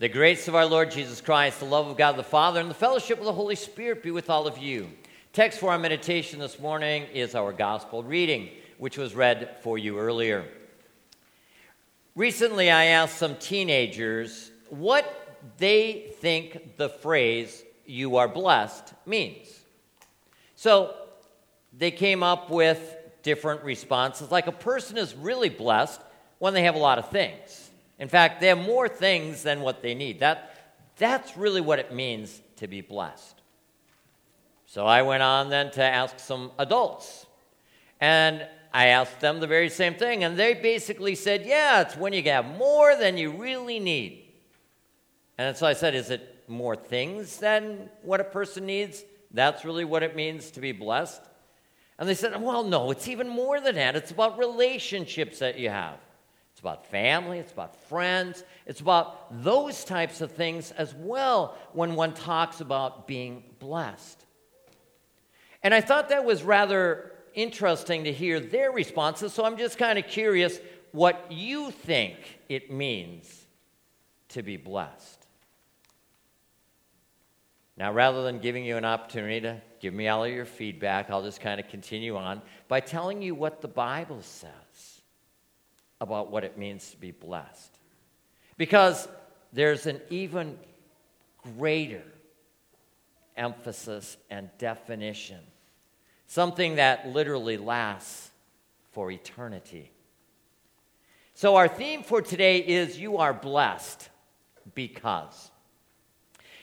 The grace of our Lord Jesus Christ, the love of God the Father, and the fellowship of the Holy Spirit be with all of you. Text for our meditation this morning is our gospel reading, which was read for you earlier. Recently, I asked some teenagers what they think the phrase, you are blessed, means. So they came up with different responses, like a person is really blessed when they have a lot of things. In fact, they have more things than what they need. That, that's really what it means to be blessed. So I went on then to ask some adults. And I asked them the very same thing. And they basically said, yeah, it's when you have more than you really need. And so I said, is it more things than what a person needs? That's really what it means to be blessed? And they said, well, no, it's even more than that. It's about relationships that you have. It's about family, it's about friends, it's about those types of things as well when one talks about being blessed. And I thought that was rather interesting to hear their responses, so I'm just kind of curious what you think it means to be blessed. Now, rather than giving you an opportunity to give me all of your feedback, I'll just kind of continue on by telling you what the Bible says about what it means to be blessed. Because there's an even greater emphasis and definition, something that literally lasts for eternity. So, our theme for today is You Are Blessed Because.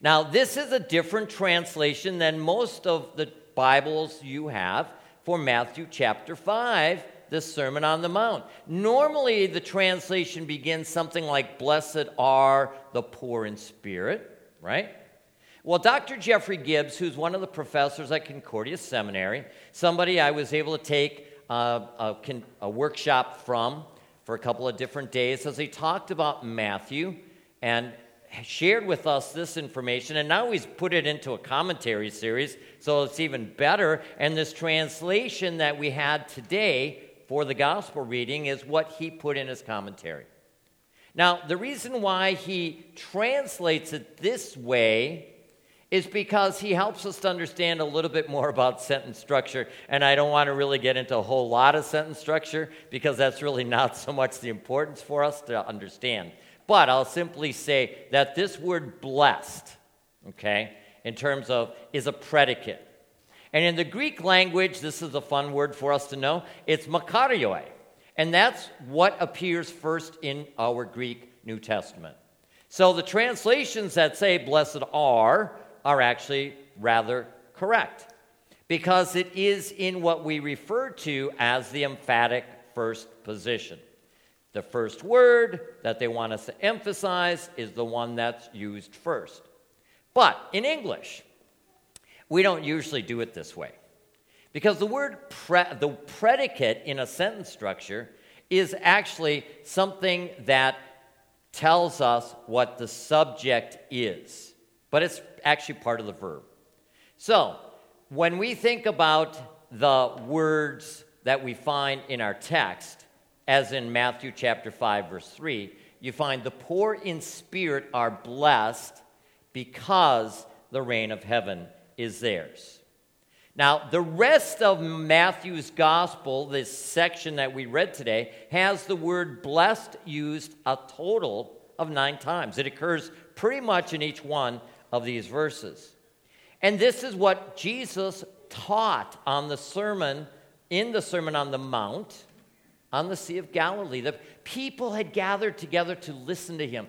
Now, this is a different translation than most of the Bibles you have for Matthew chapter 5 the Sermon on the Mount. Normally, the translation begins something like, Blessed are the poor in spirit, right? Well, Dr. Jeffrey Gibbs, who's one of the professors at Concordia Seminary, somebody I was able to take uh, a, a workshop from for a couple of different days, as he talked about Matthew and shared with us this information, and now he's put it into a commentary series, so it's even better. And this translation that we had today for the gospel reading is what he put in his commentary. Now, the reason why he translates it this way is because he helps us to understand a little bit more about sentence structure. And I don't want to really get into a whole lot of sentence structure because that's really not so much the importance for us to understand. But I'll simply say that this word blessed, okay, in terms of is a predicate. And in the Greek language, this is a fun word for us to know, it's makarioi. And that's what appears first in our Greek New Testament. So the translations that say blessed are are actually rather correct because it is in what we refer to as the emphatic first position. The first word that they want us to emphasize is the one that's used first. But in English, we don't usually do it this way. Because the word, pre- the predicate in a sentence structure is actually something that tells us what the subject is, but it's actually part of the verb. So, when we think about the words that we find in our text, as in Matthew chapter 5, verse 3, you find the poor in spirit are blessed because the reign of heaven is theirs. Now, the rest of Matthew's gospel, this section that we read today, has the word blessed used a total of nine times. It occurs pretty much in each one of these verses. And this is what Jesus taught on the sermon, in the Sermon on the Mount, on the Sea of Galilee. The people had gathered together to listen to him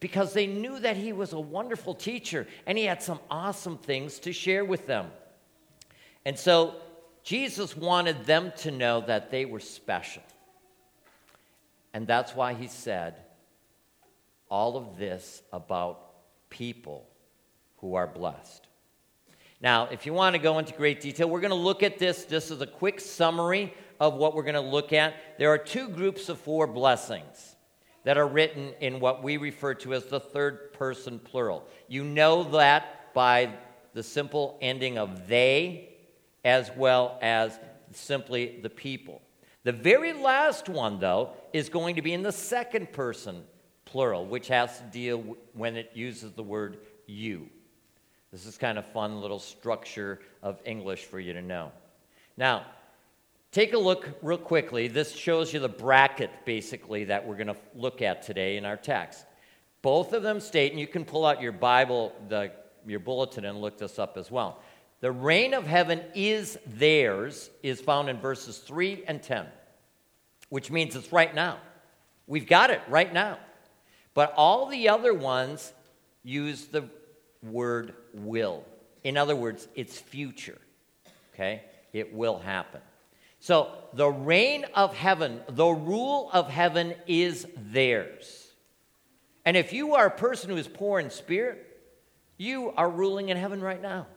because they knew that he was a wonderful teacher and he had some awesome things to share with them. And so Jesus wanted them to know that they were special. And that's why he said all of this about people who are blessed. Now, if you want to go into great detail, we're going to look at this just as a quick summary of what we're going to look at. There are two groups of four blessings that are written in what we refer to as the third person plural. You know that by the simple ending of they as well as simply the people. The very last one, though, is going to be in the second person plural, which has to deal when it uses the word you. This is kind of fun little structure of English for you to know. Now, take a look real quickly. This shows you the bracket, basically, that we're going to look at today in our text. Both of them state, and you can pull out your Bible, the, your bulletin, and look this up as well. The reign of heaven is theirs, is found in verses 3 and 10, which means it's right now. We've got it right now. But all the other ones use the word will. In other words, it's future. Okay? It will happen. So the reign of heaven, the rule of heaven is theirs. And if you are a person who is poor in spirit, you are ruling in heaven right now.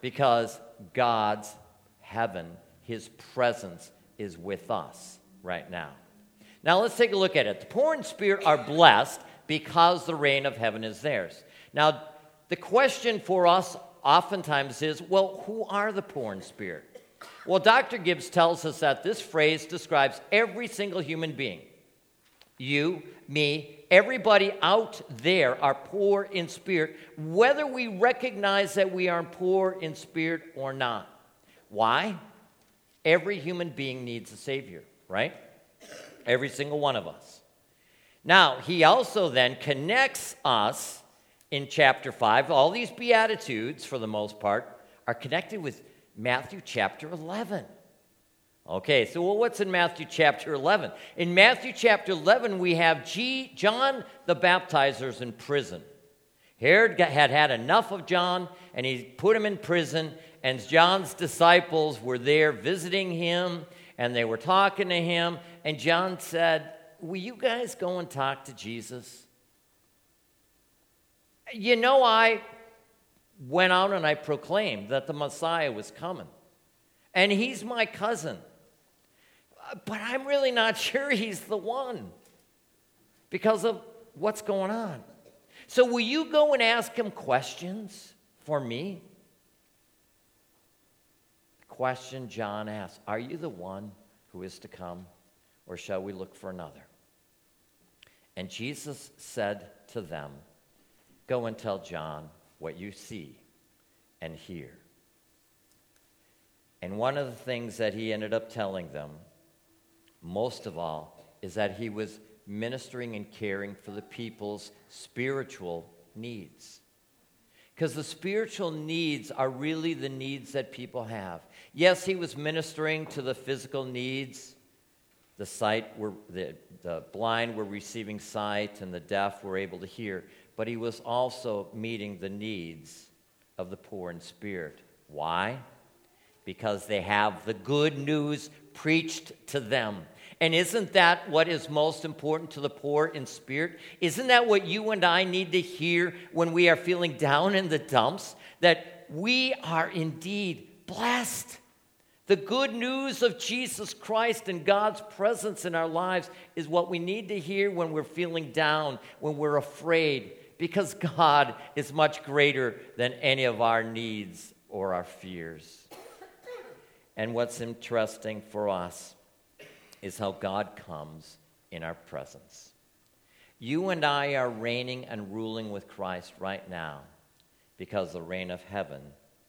Because God's heaven, his presence, is with us right now. Now let's take a look at it. The poor in spirit are blessed because the reign of heaven is theirs. Now, the question for us oftentimes is well, who are the poor in spirit? Well, Dr. Gibbs tells us that this phrase describes every single human being. You, me, everybody out there are poor in spirit, whether we recognize that we are poor in spirit or not. Why? Every human being needs a Savior, right? Every single one of us. Now, he also then connects us in chapter 5. All these Beatitudes, for the most part, are connected with Matthew chapter 11. Okay, so well, what's in Matthew chapter 11? In Matthew chapter 11, we have G, John the Baptizer's in prison. Herod had had enough of John, and he put him in prison, and John's disciples were there visiting him, and they were talking to him, and John said, Will you guys go and talk to Jesus? You know, I went out and I proclaimed that the Messiah was coming. And he's my cousin. But I'm really not sure he's the one because of what's going on. So, will you go and ask him questions for me? The question John asked Are you the one who is to come, or shall we look for another? And Jesus said to them, Go and tell John what you see and hear. And one of the things that he ended up telling them, most of all, is that he was ministering and caring for the people's spiritual needs. Because the spiritual needs are really the needs that people have. Yes, he was ministering to the physical needs. The sight were the, the blind were receiving sight and the deaf were able to hear but he was also meeting the needs of the poor in spirit. Why? Because they have the good news preached to them. And isn't that what is most important to the poor in spirit? Isn't that what you and I need to hear when we are feeling down in the dumps? That we are indeed blessed. The good news of Jesus Christ and God's presence in our lives is what we need to hear when we're feeling down, when we're afraid, because God is much greater than any of our needs or our fears. And what's interesting for us is how God comes in our presence. You and I are reigning and ruling with Christ right now because the reign of heaven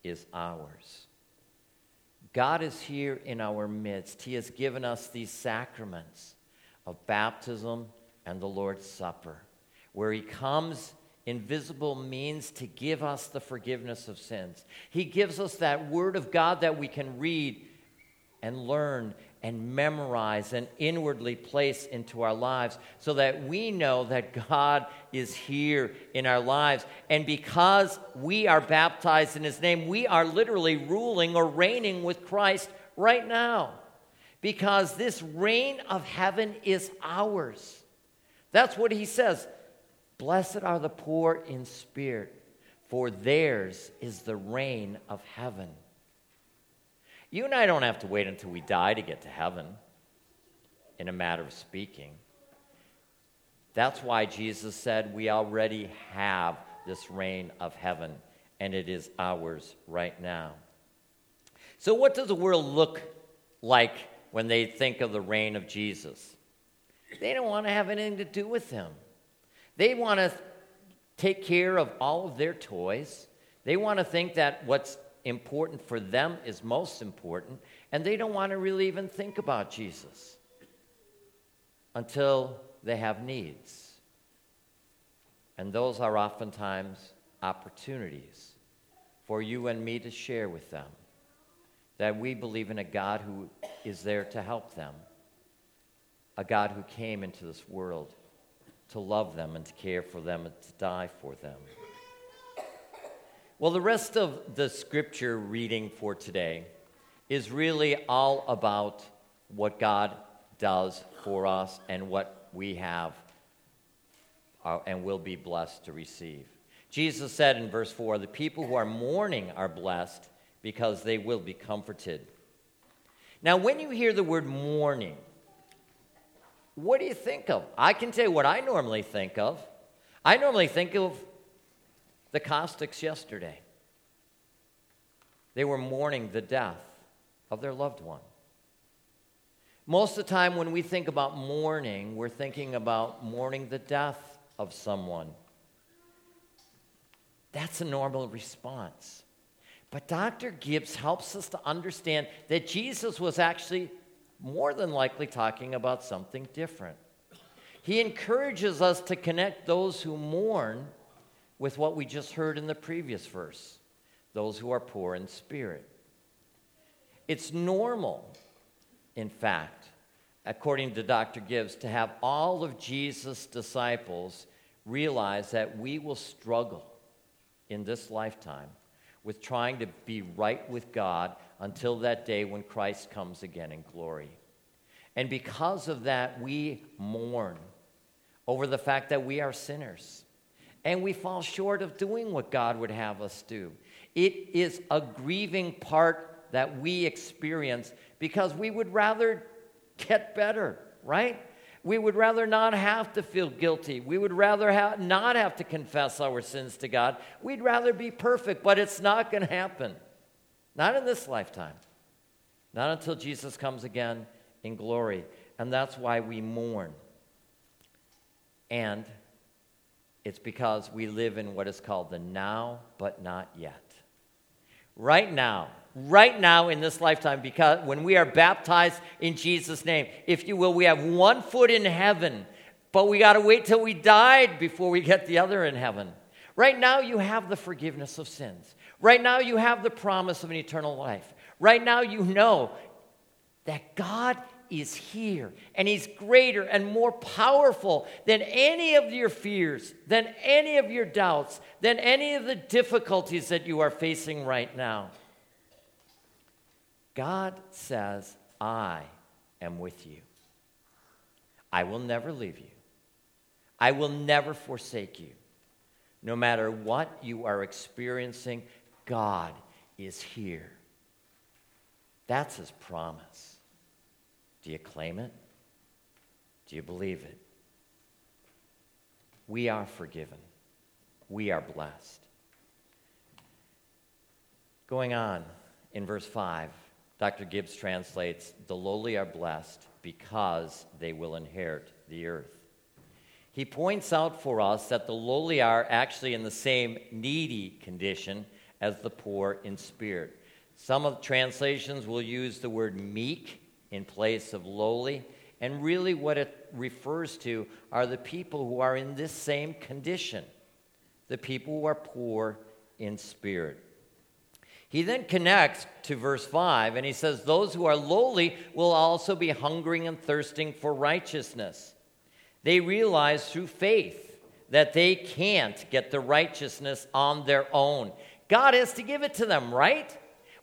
is ours. God is here in our midst. He has given us these sacraments of baptism and the Lord's Supper, where He comes invisible means to give us the forgiveness of sins. He gives us that Word of God that we can read and learn and memorize and inwardly place into our lives so that we know that God is here in our lives. And because we are baptized in His name, we are literally ruling or reigning with Christ right now. Because this reign of heaven is ours. That's what He says. Blessed are the poor in spirit, for theirs is the reign of heaven. You and I don't have to wait until we die to get to heaven, in a matter of speaking. That's why Jesus said we already have this reign of heaven, and it is ours right now. So, what does the world look like when they think of the reign of Jesus? They don't want to have anything to do with them. They want to take care of all of their toys. They want to think that what's important for them is most important, and they don't want to really even think about Jesus until they have needs. And those are oftentimes opportunities for you and me to share with them that we believe in a God who is there to help them, a God who came into this world to love them and to care for them and to die for them. Well, the rest of the scripture reading for today is really all about what God does for us and what we have uh, and will be blessed to receive. Jesus said in verse 4 The people who are mourning are blessed because they will be comforted. Now, when you hear the word mourning, what do you think of? I can tell you what I normally think of. I normally think of the Caustics yesterday. They were mourning the death of their loved one. Most of the time, when we think about mourning, we're thinking about mourning the death of someone. That's a normal response. But Dr. Gibbs helps us to understand that Jesus was actually more than likely talking about something different. He encourages us to connect those who mourn with what we just heard in the previous verse those who are poor in spirit. It's normal, in fact, according to Dr. Gibbs, to have all of Jesus' disciples realize that we will struggle in this lifetime with trying to be right with God until that day when Christ comes again in glory. And because of that, we mourn over the fact that we are sinners and we fall short of doing what God would have us do. It is a grieving part that we experience because we would rather get better, right? We would rather not have to feel guilty. We would rather ha- not have to confess our sins to God. We'd rather be perfect, but it's not going to happen. Not in this lifetime. Not until Jesus comes again in glory. And that's why we mourn. And it's because we live in what is called the now but not yet. Right now, right now in this lifetime because when we are baptized in Jesus' name, if you will, we have one foot in heaven, but we got to wait till we died before we get the other in heaven. Right now, you have the forgiveness of sins. Right now, you have the promise of an eternal life. Right now, you know that God is here and He's greater and more powerful than any of your fears, than any of your doubts, than any of the difficulties that you are facing right now. God says, I am with you. I will never leave you. I will never forsake you. No matter what you are experiencing, God is here. That's his promise. Do you claim it? Do you believe it? We are forgiven. We are blessed. Going on in verse 5. Dr. Gibbs translates, The lowly are blessed because they will inherit the earth. He points out for us that the lowly are actually in the same needy condition as the poor in spirit. Some of the translations will use the word meek in place of lowly, and really what it refers to are the people who are in this same condition the people who are poor in spirit. He then connects to verse 5 and he says, Those who are lowly will also be hungering and thirsting for righteousness. They realize through faith that they can't get the righteousness on their own. God has to give it to them, right?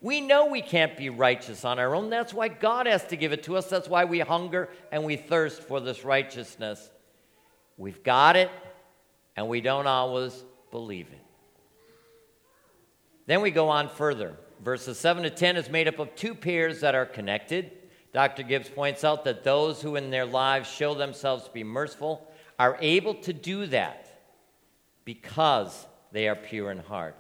We know we can't be righteous on our own. That's why God has to give it to us. That's why we hunger and we thirst for this righteousness. We've got it, and we don't always believe it. Then we go on further. Verses 7 to 10 is made up of two pairs that are connected. Dr. Gibbs points out that those who in their lives show themselves to be merciful are able to do that because they are pure in heart.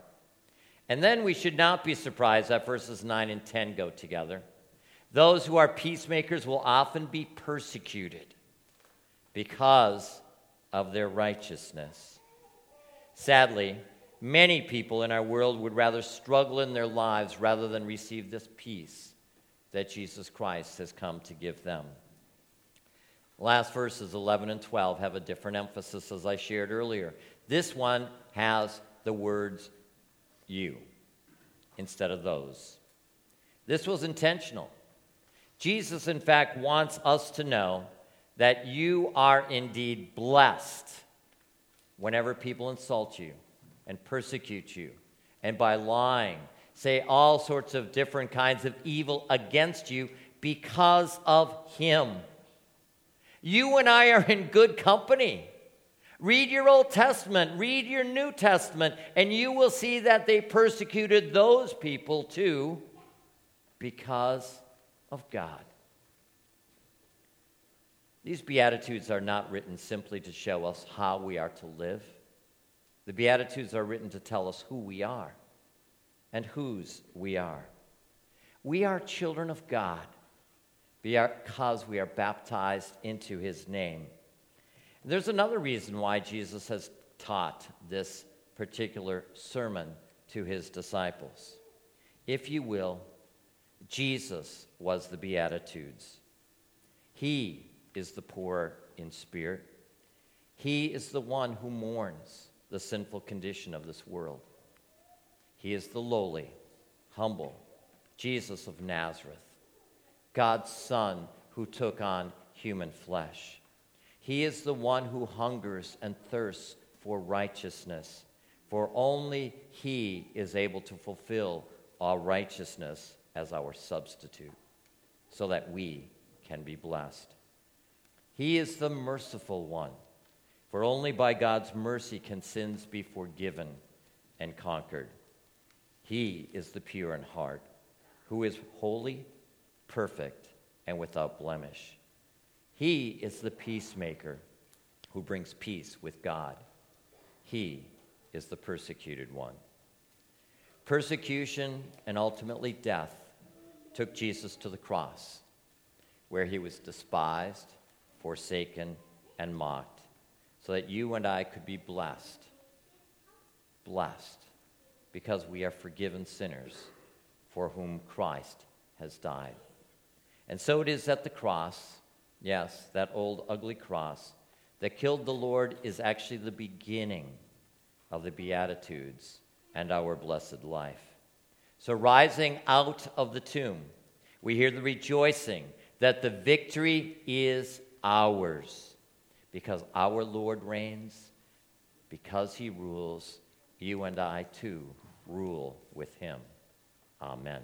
And then we should not be surprised that verses 9 and 10 go together. Those who are peacemakers will often be persecuted. because of their righteousness. Sadly, many people in our world would rather struggle in their lives rather than receive this peace that Jesus Christ has come to give them. Last verses 11 and 12 have a different emphasis, as I shared earlier. This one has the words you instead of those. This was intentional. Jesus, in fact, wants us to know that you are indeed blessed whenever people insult you and persecute you, and by lying, say all sorts of different kinds of evil against you because of Him. You and I are in good company. Read your Old Testament, read your New Testament, and you will see that they persecuted those people too because of God. These Beatitudes are not written simply to show us how we are to live. The Beatitudes are written to tell us who we are and whose we are. We are children of God because we are baptized into his name. There's another reason why Jesus has taught this particular sermon to his disciples. If you will, Jesus was the Beatitudes. He is the poor in spirit. He is the one who mourns the sinful condition of this world. He is the lowly, humble Jesus of Nazareth, God's Son who took on human flesh. He is the one who hungers and thirsts for righteousness, for only He is able to fulfill our righteousness as our substitute, so that we can be blessed. He is the merciful one, for only by God's mercy can sins be forgiven and conquered. He is the pure in heart, who is holy, perfect, and without blemish. He is the peacemaker who brings peace with God. He is the persecuted one. Persecution and ultimately death took Jesus to the cross, where he was despised forsaken, and mocked, so that you and I could be blessed. Blessed because we are forgiven sinners for whom Christ has died. And so it is at the cross, yes, that old ugly cross, that killed the Lord is actually the beginning of the Beatitudes and our blessed life. So, rising out of the tomb, we hear the rejoicing that the victory is ours because our Lord reigns, because he rules, you and I too rule with him. Amen.